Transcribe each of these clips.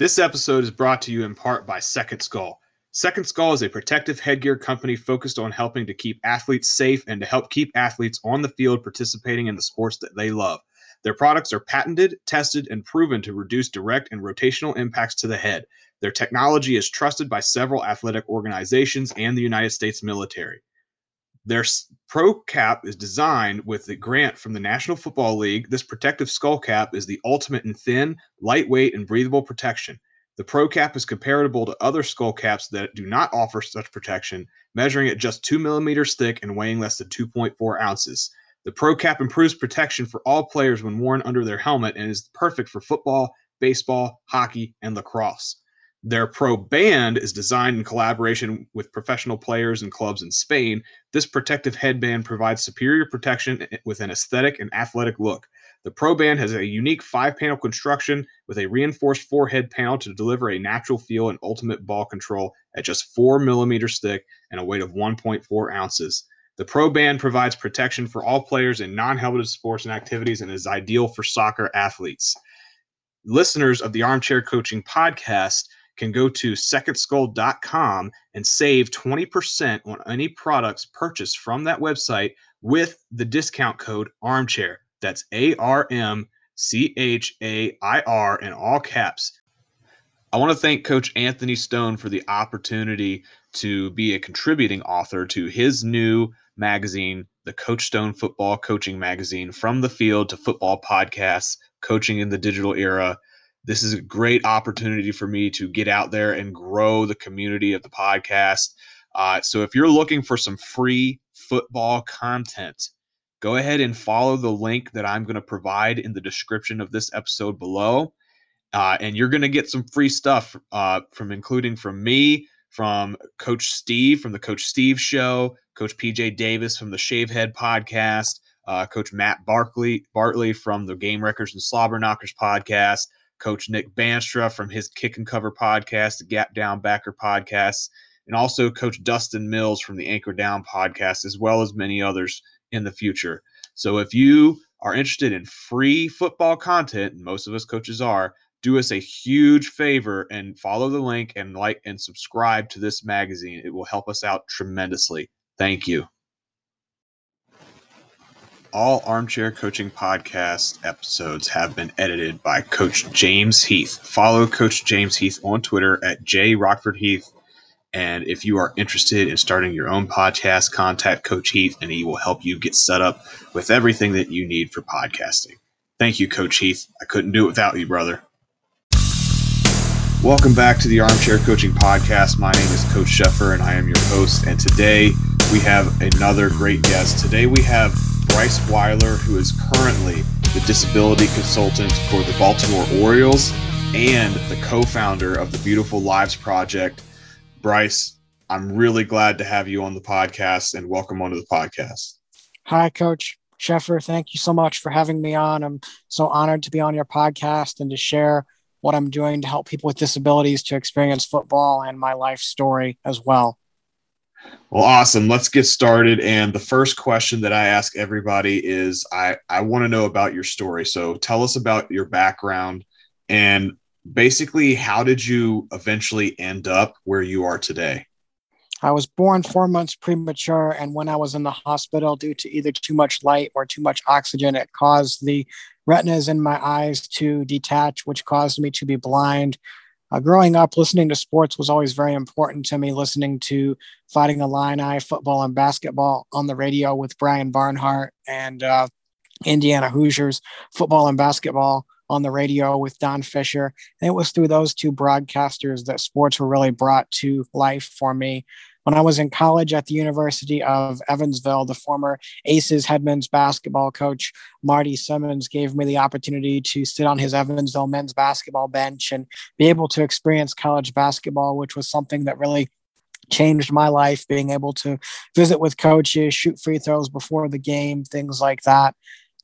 This episode is brought to you in part by Second Skull. Second Skull is a protective headgear company focused on helping to keep athletes safe and to help keep athletes on the field participating in the sports that they love. Their products are patented, tested, and proven to reduce direct and rotational impacts to the head. Their technology is trusted by several athletic organizations and the United States military. Their Pro Cap is designed with the grant from the National Football League. This protective skull cap is the ultimate in thin, lightweight, and breathable protection. The Pro Cap is comparable to other skull caps that do not offer such protection, measuring at just 2 millimeters thick and weighing less than 2.4 ounces. The Pro Cap improves protection for all players when worn under their helmet and is perfect for football, baseball, hockey, and lacrosse. Their Pro Band is designed in collaboration with professional players and clubs in Spain. This protective headband provides superior protection eh, with an aesthetic and athletic look. The Pro Band has a unique five panel construction with a reinforced forehead panel to deliver a natural feel and ultimate ball control at just 4 millimeters thick and a weight of 1.4 ounces. The Pro Band provides protection for all players in non helmeted sports and activities and is ideal for soccer athletes. Listeners of the Armchair Coaching Podcast can go to secondskull.com and save 20% on any products purchased from that website with the discount code armchair. That's A R M C H A I R in all caps. I want to thank Coach Anthony Stone for the opportunity to be a contributing author to his new magazine, the Coach Stone Football Coaching Magazine, From the Field to Football Podcasts, Coaching in the Digital Era this is a great opportunity for me to get out there and grow the community of the podcast. Uh, so if you're looking for some free football content, go ahead and follow the link that I'm going to provide in the description of this episode below. Uh, and you're going to get some free stuff uh, from including from me, from Coach Steve from the Coach Steve Show, Coach PJ Davis from the Shavehead Podcast, uh, Coach Matt Barkley Bartley from the Game Wreckers and Slobber Knockers Podcast, Coach Nick Banstra from his Kick and Cover podcast, the Gap Down Backer podcast, and also Coach Dustin Mills from the Anchor Down podcast, as well as many others in the future. So if you are interested in free football content, and most of us coaches are, do us a huge favor and follow the link and like and subscribe to this magazine. It will help us out tremendously. Thank you. All Armchair Coaching Podcast episodes have been edited by Coach James Heath. Follow Coach James Heath on Twitter at jrockfordheath. And if you are interested in starting your own podcast, contact Coach Heath and he will help you get set up with everything that you need for podcasting. Thank you, Coach Heath. I couldn't do it without you, brother. Welcome back to the Armchair Coaching Podcast. My name is Coach Sheffer and I am your host. And today we have another great guest. Today we have Bryce Weiler, who is currently the disability consultant for the Baltimore Orioles and the co founder of the Beautiful Lives Project. Bryce, I'm really glad to have you on the podcast and welcome onto the podcast. Hi, Coach Sheffer. Thank you so much for having me on. I'm so honored to be on your podcast and to share what I'm doing to help people with disabilities to experience football and my life story as well. Well, awesome. Let's get started. And the first question that I ask everybody is I, I want to know about your story. So tell us about your background and basically how did you eventually end up where you are today? I was born four months premature, and when I was in the hospital due to either too much light or too much oxygen, it caused the retinas in my eyes to detach, which caused me to be blind uh, growing up, listening to sports was always very important to me. Listening to Fighting Illini football and basketball on the radio with Brian Barnhart and uh, Indiana Hoosiers football and basketball on the radio with Don Fisher. And it was through those two broadcasters that sports were really brought to life for me. When I was in college at the University of Evansville, the former Aces head men's basketball coach, Marty Simmons, gave me the opportunity to sit on his Evansville men's basketball bench and be able to experience college basketball, which was something that really changed my life being able to visit with coaches shoot free throws before the game things like that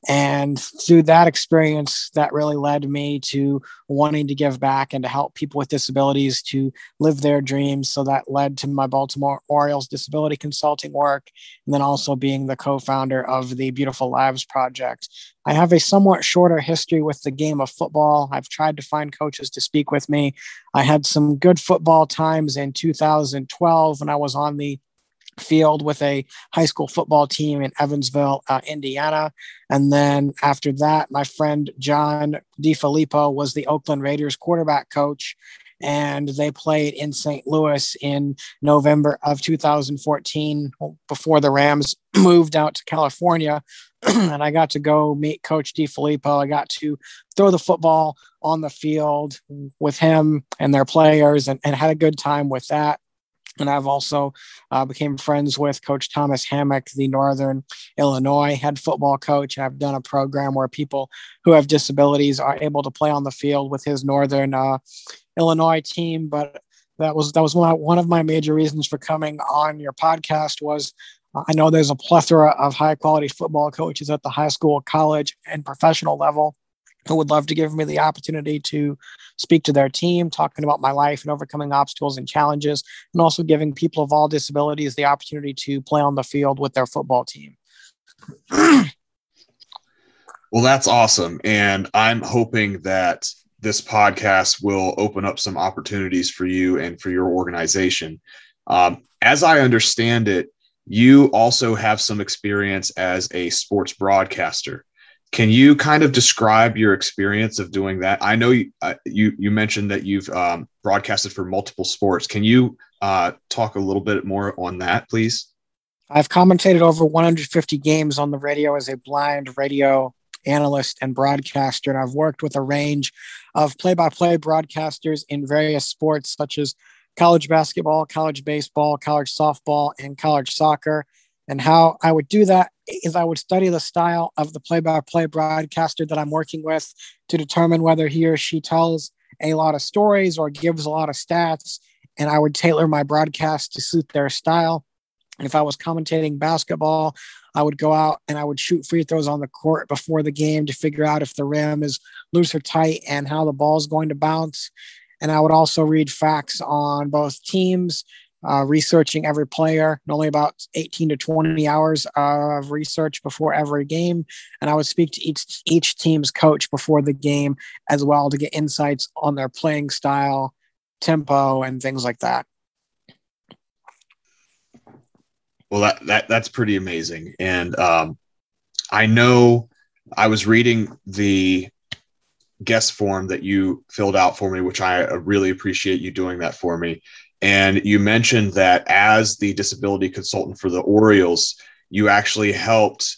And through that experience, that really led me to wanting to give back and to help people with disabilities to live their dreams. So that led to my Baltimore Orioles disability consulting work, and then also being the co founder of the Beautiful Lives Project. I have a somewhat shorter history with the game of football. I've tried to find coaches to speak with me. I had some good football times in 2012 when I was on the field with a high school football team in Evansville, uh, Indiana. And then after that, my friend John DeFilippo was the Oakland Raiders quarterback coach. And they played in St. Louis in November of 2014 before the Rams moved out to California. and I got to go meet Coach DeFilippo. I got to throw the football on the field with him and their players and, and had a good time with that and I've also uh, became friends with Coach Thomas Hammock, the Northern Illinois head football coach. I've done a program where people who have disabilities are able to play on the field with his Northern uh, Illinois team. But that was that was one, of my major reasons for coming on your podcast was uh, I know there's a plethora of high quality football coaches at the high school, college, and professional level who would love to give me the opportunity to speak to their team, talking about my life and overcoming obstacles and challenges, and also giving people of all disabilities the opportunity to play on the field with their football team. well, that's awesome. And I'm hoping that this podcast will open up some opportunities for you and for your organization. Um, as I understand it, you also have some experience as a sports broadcaster. Can you kind of describe your experience of doing that? I know you uh, you, you mentioned that you've um, broadcasted for multiple sports. Can you uh, talk a little bit more on that, please? I've commentated over 150 games on the radio as a blind radio analyst and broadcaster, and I've worked with a range of play-by-play broadcasters in various sports such as college basketball, college baseball, college softball, and college soccer. And how I would do that is I would study the style of the play by play broadcaster that I'm working with to determine whether he or she tells a lot of stories or gives a lot of stats. And I would tailor my broadcast to suit their style. If I was commentating basketball, I would go out and I would shoot free throws on the court before the game to figure out if the rim is loose or tight and how the ball is going to bounce. And I would also read facts on both teams uh, researching every player, only about 18 to 20 hours of research before every game. And I would speak to each, each team's coach before the game as well to get insights on their playing style, tempo, and things like that. Well, that, that that's pretty amazing. And um, I know I was reading the guest form that you filled out for me, which I really appreciate you doing that for me. And you mentioned that as the disability consultant for the Orioles, you actually helped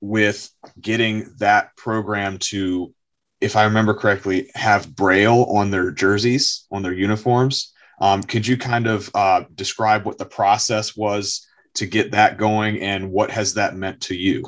with getting that program to, if I remember correctly, have Braille on their jerseys, on their uniforms. Um, could you kind of uh, describe what the process was to get that going and what has that meant to you?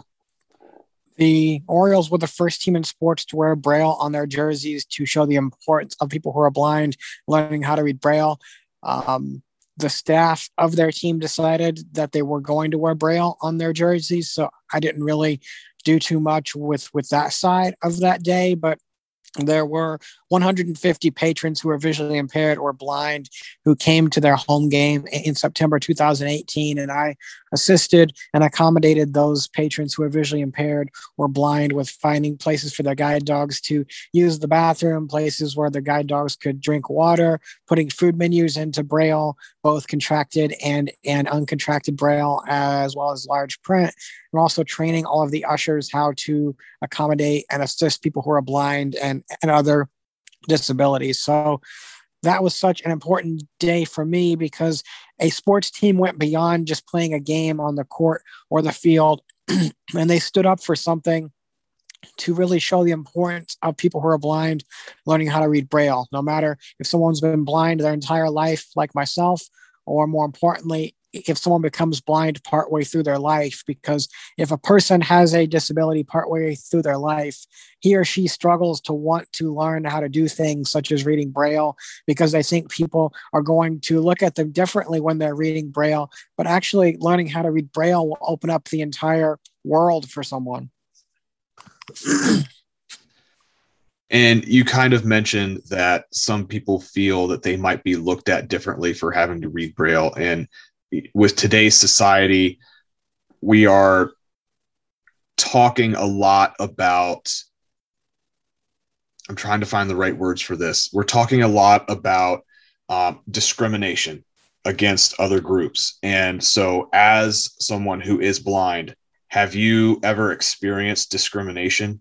The Orioles were the first team in sports to wear Braille on their jerseys to show the importance of people who are blind learning how to read Braille. Um, the staff of their team decided that they were going to wear braille on their jerseys so i didn't really do too much with with that side of that day but there were 150 patrons who are visually impaired or blind who came to their home game in September 2018. And I assisted and accommodated those patrons who are visually impaired or blind with finding places for their guide dogs to use the bathroom, places where the guide dogs could drink water, putting food menus into Braille, both contracted and, and uncontracted Braille, as well as large print. And also training all of the ushers how to accommodate and assist people who are blind and, and other disabilities. So that was such an important day for me because a sports team went beyond just playing a game on the court or the field and they stood up for something to really show the importance of people who are blind learning how to read braille no matter if someone's been blind their entire life like myself or more importantly if someone becomes blind partway through their life because if a person has a disability partway through their life he or she struggles to want to learn how to do things such as reading braille because they think people are going to look at them differently when they're reading braille but actually learning how to read braille will open up the entire world for someone and you kind of mentioned that some people feel that they might be looked at differently for having to read Braille. And with today's society, we are talking a lot about I'm trying to find the right words for this. We're talking a lot about um, discrimination against other groups. And so, as someone who is blind, have you ever experienced discrimination?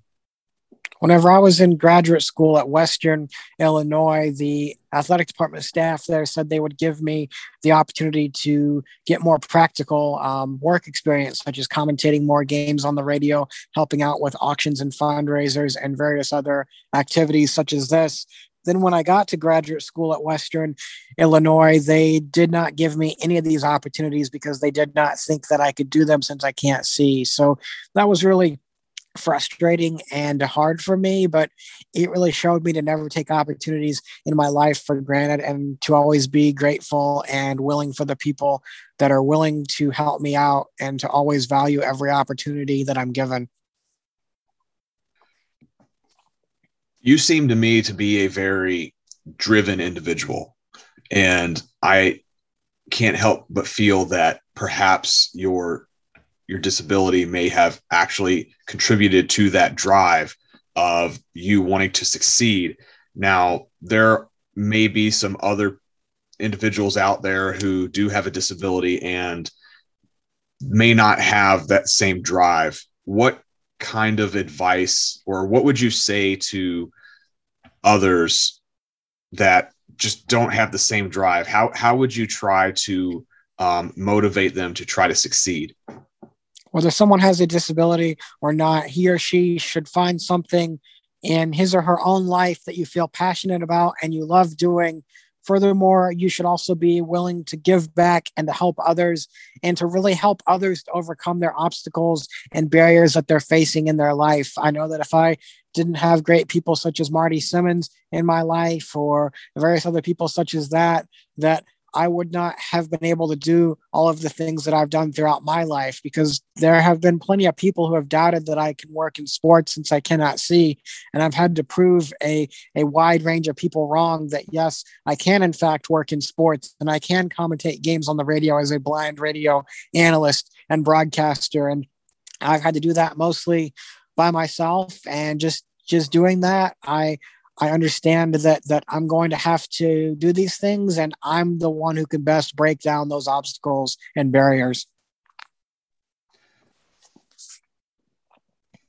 Whenever I was in graduate school at Western Illinois, the athletic department staff there said they would give me the opportunity to get more practical um, work experience, such as commentating more games on the radio, helping out with auctions and fundraisers, and various other activities such as this. Then, when I got to graduate school at Western Illinois, they did not give me any of these opportunities because they did not think that I could do them since I can't see. So that was really frustrating and hard for me, but it really showed me to never take opportunities in my life for granted and to always be grateful and willing for the people that are willing to help me out and to always value every opportunity that I'm given. you seem to me to be a very driven individual. And I can't help but feel that perhaps your your disability may have actually contributed to that drive of you wanting to succeed. Now, there may be some other individuals out there who do have a disability and may not have that same drive. What kind of advice or what would you say to others that just don't have the same drive how how would you try to um, motivate them to try to succeed whether someone has a disability or not he or she should find something in his or her own life that you feel passionate about and you love doing Furthermore, you should also be willing to give back and to help others and to really help others to overcome their obstacles and barriers that they're facing in their life. I know that if I didn't have great people such as Marty Simmons in my life or various other people such as that, that I would not have been able to do all of the things that I've done throughout my life because there have been plenty of people who have doubted that I can work in sports since I cannot see. And I've had to prove a, a wide range of people wrong that yes, I can in fact work in sports and I can commentate games on the radio as a blind radio analyst and broadcaster. And I've had to do that mostly by myself and just just doing that i I understand that that I'm going to have to do these things, and I'm the one who can best break down those obstacles and barriers.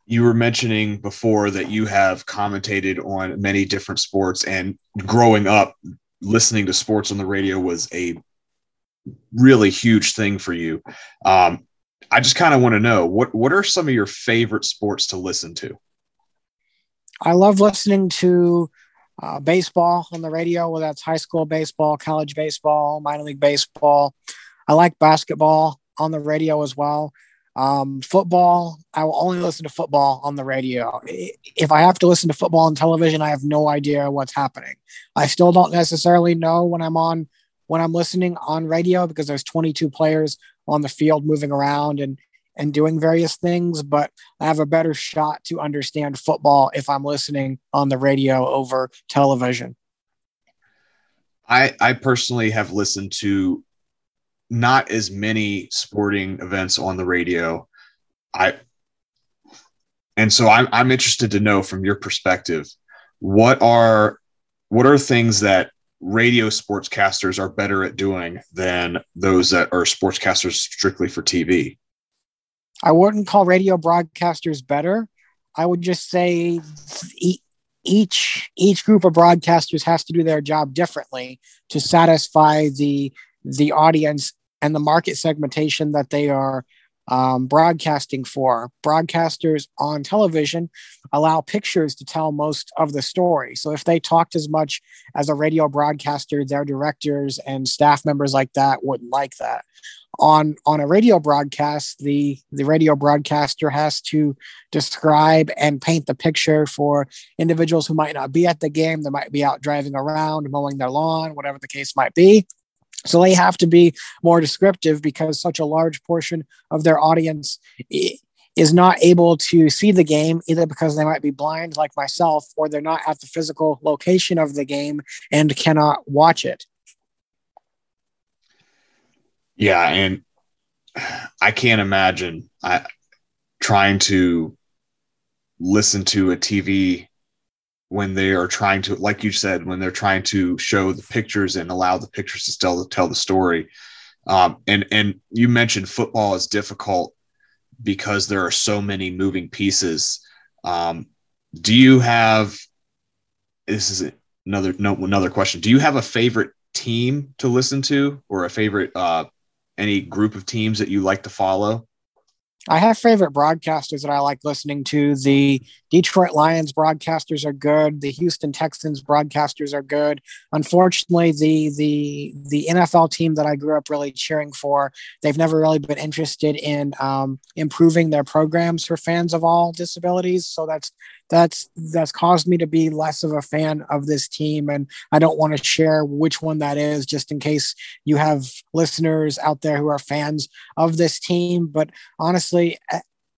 You were mentioning before that you have commentated on many different sports, and growing up, listening to sports on the radio was a really huge thing for you. Um, I just kind of want to know what what are some of your favorite sports to listen to? I love listening to uh, baseball on the radio, whether that's high school baseball, college baseball, minor league baseball. I like basketball on the radio as well. Um, football, I will only listen to football on the radio. If I have to listen to football on television, I have no idea what's happening. I still don't necessarily know when I'm on when I'm listening on radio because there's 22 players on the field moving around and and doing various things, but I have a better shot to understand football if I'm listening on the radio over television. I, I personally have listened to not as many sporting events on the radio. I and so I'm I'm interested to know from your perspective, what are what are things that radio sportscasters are better at doing than those that are sportscasters strictly for TV? I wouldn't call radio broadcasters better. I would just say each each group of broadcasters has to do their job differently to satisfy the the audience and the market segmentation that they are um, broadcasting for. Broadcasters on television allow pictures to tell most of the story. So if they talked as much as a radio broadcaster, their directors and staff members like that wouldn't like that on on a radio broadcast the the radio broadcaster has to describe and paint the picture for individuals who might not be at the game they might be out driving around mowing their lawn whatever the case might be so they have to be more descriptive because such a large portion of their audience is not able to see the game either because they might be blind like myself or they're not at the physical location of the game and cannot watch it. Yeah, and I can't imagine I trying to listen to a TV when they are trying to, like you said, when they're trying to show the pictures and allow the pictures to tell tell the story. Um, and and you mentioned football is difficult because there are so many moving pieces. Um, do you have? This is another no another question. Do you have a favorite team to listen to, or a favorite uh, any group of teams that you like to follow? I have favorite broadcasters that I like listening to. The Detroit Lions broadcasters are good. The Houston Texans broadcasters are good. Unfortunately, the the the NFL team that I grew up really cheering for, they've never really been interested in um, improving their programs for fans of all disabilities. So that's that's that's caused me to be less of a fan of this team and i don't want to share which one that is just in case you have listeners out there who are fans of this team but honestly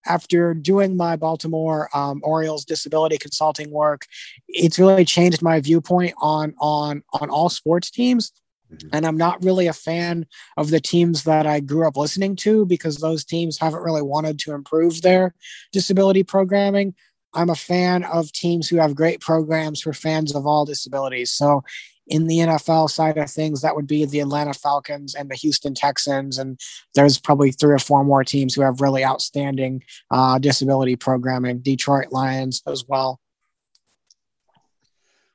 after doing my baltimore um, orioles disability consulting work it's really changed my viewpoint on on on all sports teams mm-hmm. and I'm not really a fan of the teams that I grew up listening to because those teams haven't really wanted to improve their disability programming. I'm a fan of teams who have great programs for fans of all disabilities. So, in the NFL side of things, that would be the Atlanta Falcons and the Houston Texans. And there's probably three or four more teams who have really outstanding uh, disability programming, Detroit Lions as well.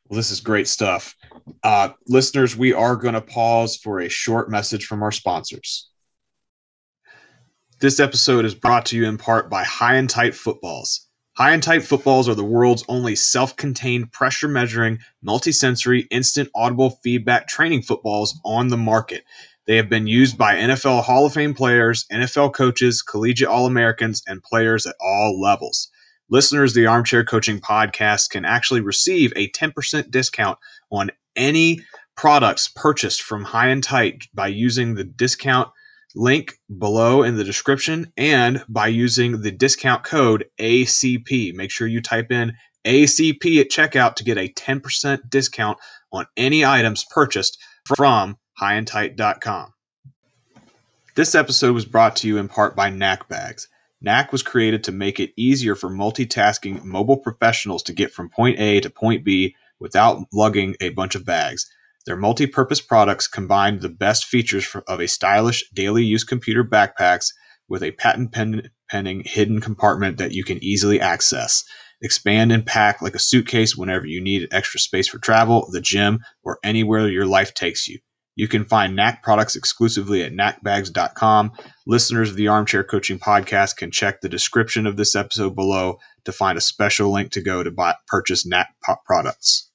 Well, this is great stuff. Uh, listeners, we are going to pause for a short message from our sponsors. This episode is brought to you in part by High and Tight Footballs. High and tight footballs are the world's only self contained pressure measuring, multisensory, instant audible feedback training footballs on the market. They have been used by NFL Hall of Fame players, NFL coaches, collegiate All Americans, and players at all levels. Listeners of the Armchair Coaching Podcast can actually receive a 10% discount on any products purchased from High and Tight by using the discount link below in the description and by using the discount code ACP. Make sure you type in ACP at checkout to get a 10% discount on any items purchased from highandtight.com. This episode was brought to you in part by Knack Bags. Knack was created to make it easier for multitasking mobile professionals to get from point A to point B without lugging a bunch of bags. Their multi-purpose products combine the best features of a stylish daily use computer backpacks with a patent pending hidden compartment that you can easily access. Expand and pack like a suitcase whenever you need extra space for travel, the gym, or anywhere your life takes you. You can find Knack products exclusively at knackbags.com. Listeners of the Armchair Coaching Podcast can check the description of this episode below to find a special link to go to buy, purchase Knack products.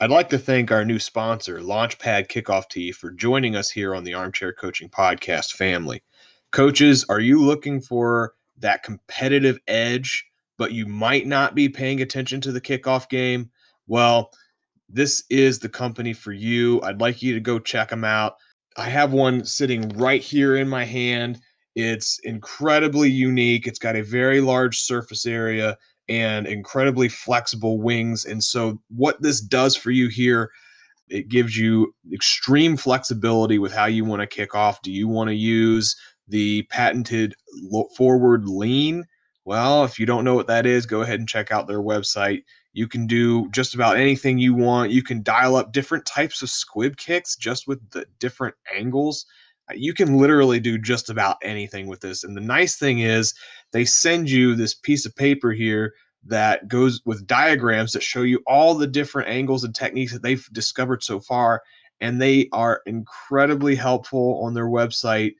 I'd like to thank our new sponsor, Launchpad Kickoff Tee, for joining us here on the Armchair Coaching Podcast family. Coaches, are you looking for that competitive edge, but you might not be paying attention to the kickoff game? Well, this is the company for you. I'd like you to go check them out. I have one sitting right here in my hand. It's incredibly unique. It's got a very large surface area and incredibly flexible wings. And so, what this does for you here, it gives you extreme flexibility with how you want to kick off. Do you want to use the patented forward lean? Well, if you don't know what that is, go ahead and check out their website. You can do just about anything you want. You can dial up different types of squib kicks just with the different angles. You can literally do just about anything with this. And the nice thing is, they send you this piece of paper here that goes with diagrams that show you all the different angles and techniques that they've discovered so far. And they are incredibly helpful on their website.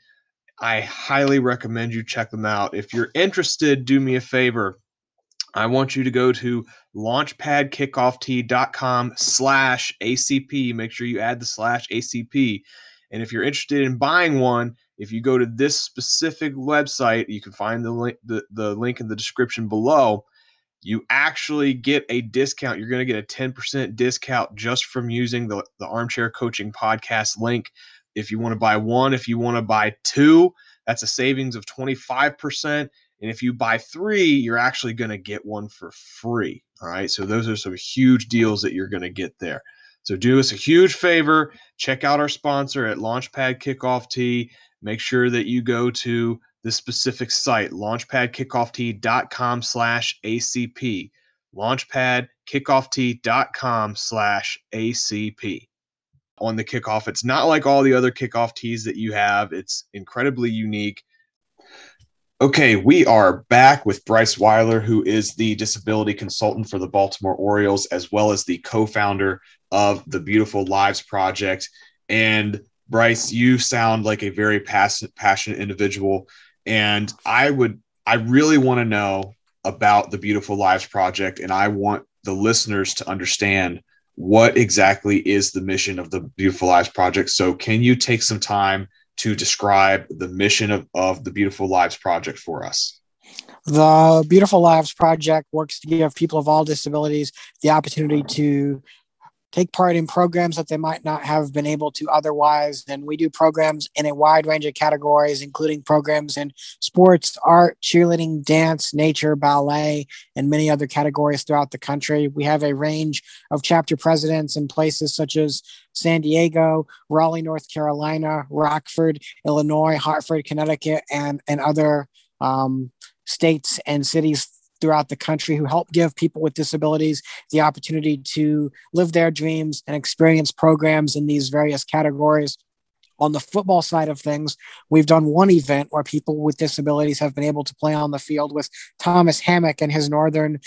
I highly recommend you check them out. If you're interested, do me a favor. I want you to go to launchpadkickoff.com slash ACP. Make sure you add the slash ACP. And if you're interested in buying one, if you go to this specific website, you can find the link, the, the link in the description below. You actually get a discount. You're going to get a 10% discount just from using the, the Armchair Coaching Podcast link. If you want to buy one, if you want to buy two, that's a savings of 25%. And if you buy three, you're actually going to get one for free. All right. So those are some huge deals that you're going to get there. So do us a huge favor. Check out our sponsor at Launchpad Kickoff Tee. Make sure that you go to the specific site, launchpadkickoff.com slash ACP. Launchpadkickoff.com slash ACP. On the kickoff, it's not like all the other kickoff tees that you have. It's incredibly unique. Okay, we are back with Bryce Weiler, who is the disability consultant for the Baltimore Orioles, as well as the co founder of the Beautiful Lives Project. And Bryce, you sound like a very passionate, passionate individual. And I would, I really want to know about the Beautiful Lives Project. And I want the listeners to understand what exactly is the mission of the Beautiful Lives Project. So, can you take some time to describe the mission of, of the Beautiful Lives Project for us? The Beautiful Lives Project works to give people of all disabilities the opportunity to take part in programs that they might not have been able to otherwise. And we do programs in a wide range of categories, including programs in sports, art, cheerleading, dance, nature, ballet, and many other categories throughout the country. We have a range of chapter presidents in places such as San Diego, Raleigh, North Carolina, Rockford, Illinois, Hartford, Connecticut, and, and other um, states and cities throughout the country who help give people with disabilities the opportunity to live their dreams and experience programs in these various categories. On the football side of things, we've done one event where people with disabilities have been able to play on the field with Thomas Hammock and his Northern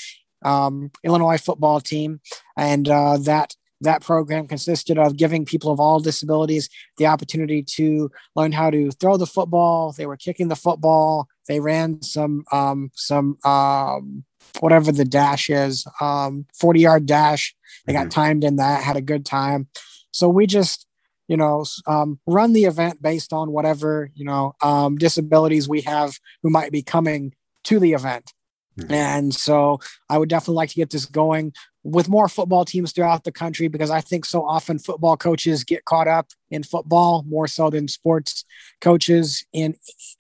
um, Illinois football team. And uh, that that program consisted of giving people of all disabilities the opportunity to learn how to throw the football. They were kicking the football. They ran some um, some um, whatever the dash is, um, 40 yard dash. They got mm-hmm. timed in that, had a good time. So we just, you know, um, run the event based on whatever, you know, um, disabilities we have who might be coming to the event. Mm-hmm. And so I would definitely like to get this going with more football teams throughout the country because I think so often football coaches get caught up in football more so than sports coaches in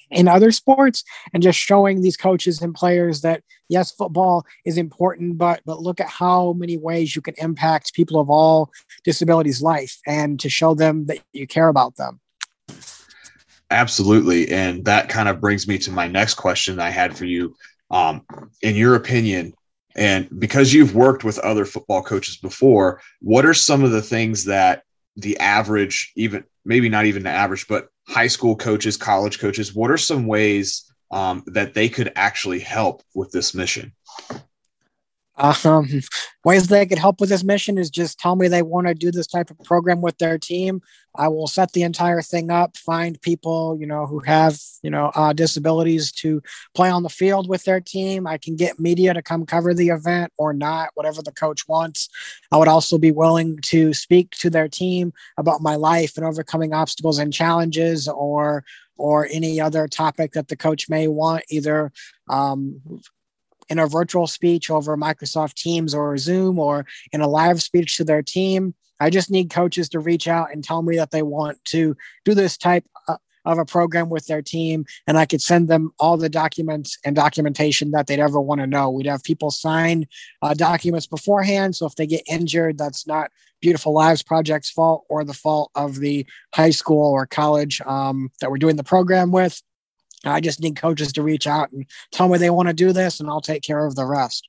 in other sports and just showing these coaches and players that yes football is important but but look at how many ways you can impact people of all disabilities life and to show them that you care about them. Absolutely. And that kind of brings me to my next question i had for you. Um, in your opinion and because you've worked with other football coaches before, what are some of the things that the average, even maybe not even the average, but high school coaches, college coaches, what are some ways um, that they could actually help with this mission? Um, ways they could help with this mission is just tell me they want to do this type of program with their team. I will set the entire thing up, find people, you know, who have, you know, uh, disabilities to play on the field with their team. I can get media to come cover the event or not, whatever the coach wants. I would also be willing to speak to their team about my life and overcoming obstacles and challenges or or any other topic that the coach may want, either um, in a virtual speech over Microsoft Teams or Zoom or in a live speech to their team. I just need coaches to reach out and tell me that they want to do this type uh, of a program with their team, and I could send them all the documents and documentation that they'd ever want to know. We'd have people sign uh, documents beforehand, so if they get injured, that's not Beautiful Lives Project's fault or the fault of the high school or college um, that we're doing the program with. I just need coaches to reach out and tell me they want to do this, and I'll take care of the rest.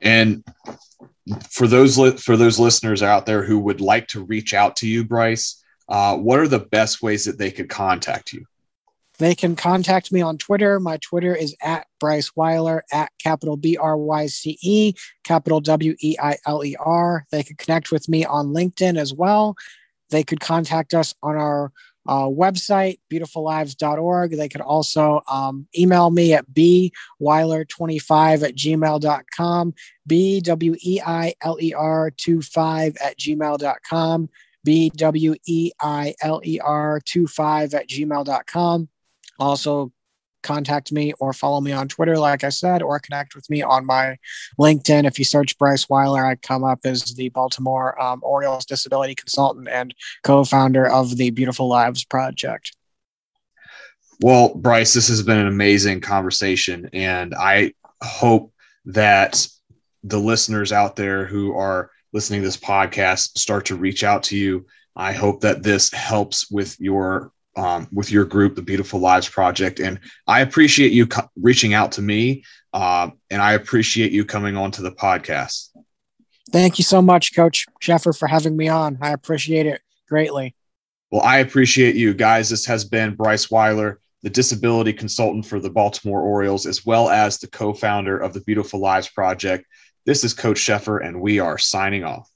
And for those li- for those listeners out there who would like to reach out to you, Bryce, uh, what are the best ways that they could contact you? They can contact me on Twitter. My Twitter is at Bryce Weiler at capital B R Y C E, capital W E I L E R. They could connect with me on LinkedIn as well. They could contact us on our uh, website, beautifullives.org. They could also um, email me at bweiler25 at gmail.com, B W E I L E R 25 at gmail.com, B W E I L E R 25 at gmail.com. Also, contact me or follow me on Twitter, like I said, or connect with me on my LinkedIn. If you search Bryce Weiler, I come up as the Baltimore um, Orioles disability consultant and co founder of the Beautiful Lives Project. Well, Bryce, this has been an amazing conversation, and I hope that the listeners out there who are listening to this podcast start to reach out to you. I hope that this helps with your um, with your group, the Beautiful Lives Project, and I appreciate you co- reaching out to me, uh, and I appreciate you coming on to the podcast. Thank you so much, Coach Sheffer, for having me on. I appreciate it greatly. Well, I appreciate you guys. This has been Bryce Weiler, the disability consultant for the Baltimore Orioles, as well as the co founder of the Beautiful Lives Project. This is Coach Sheffer, and we are signing off.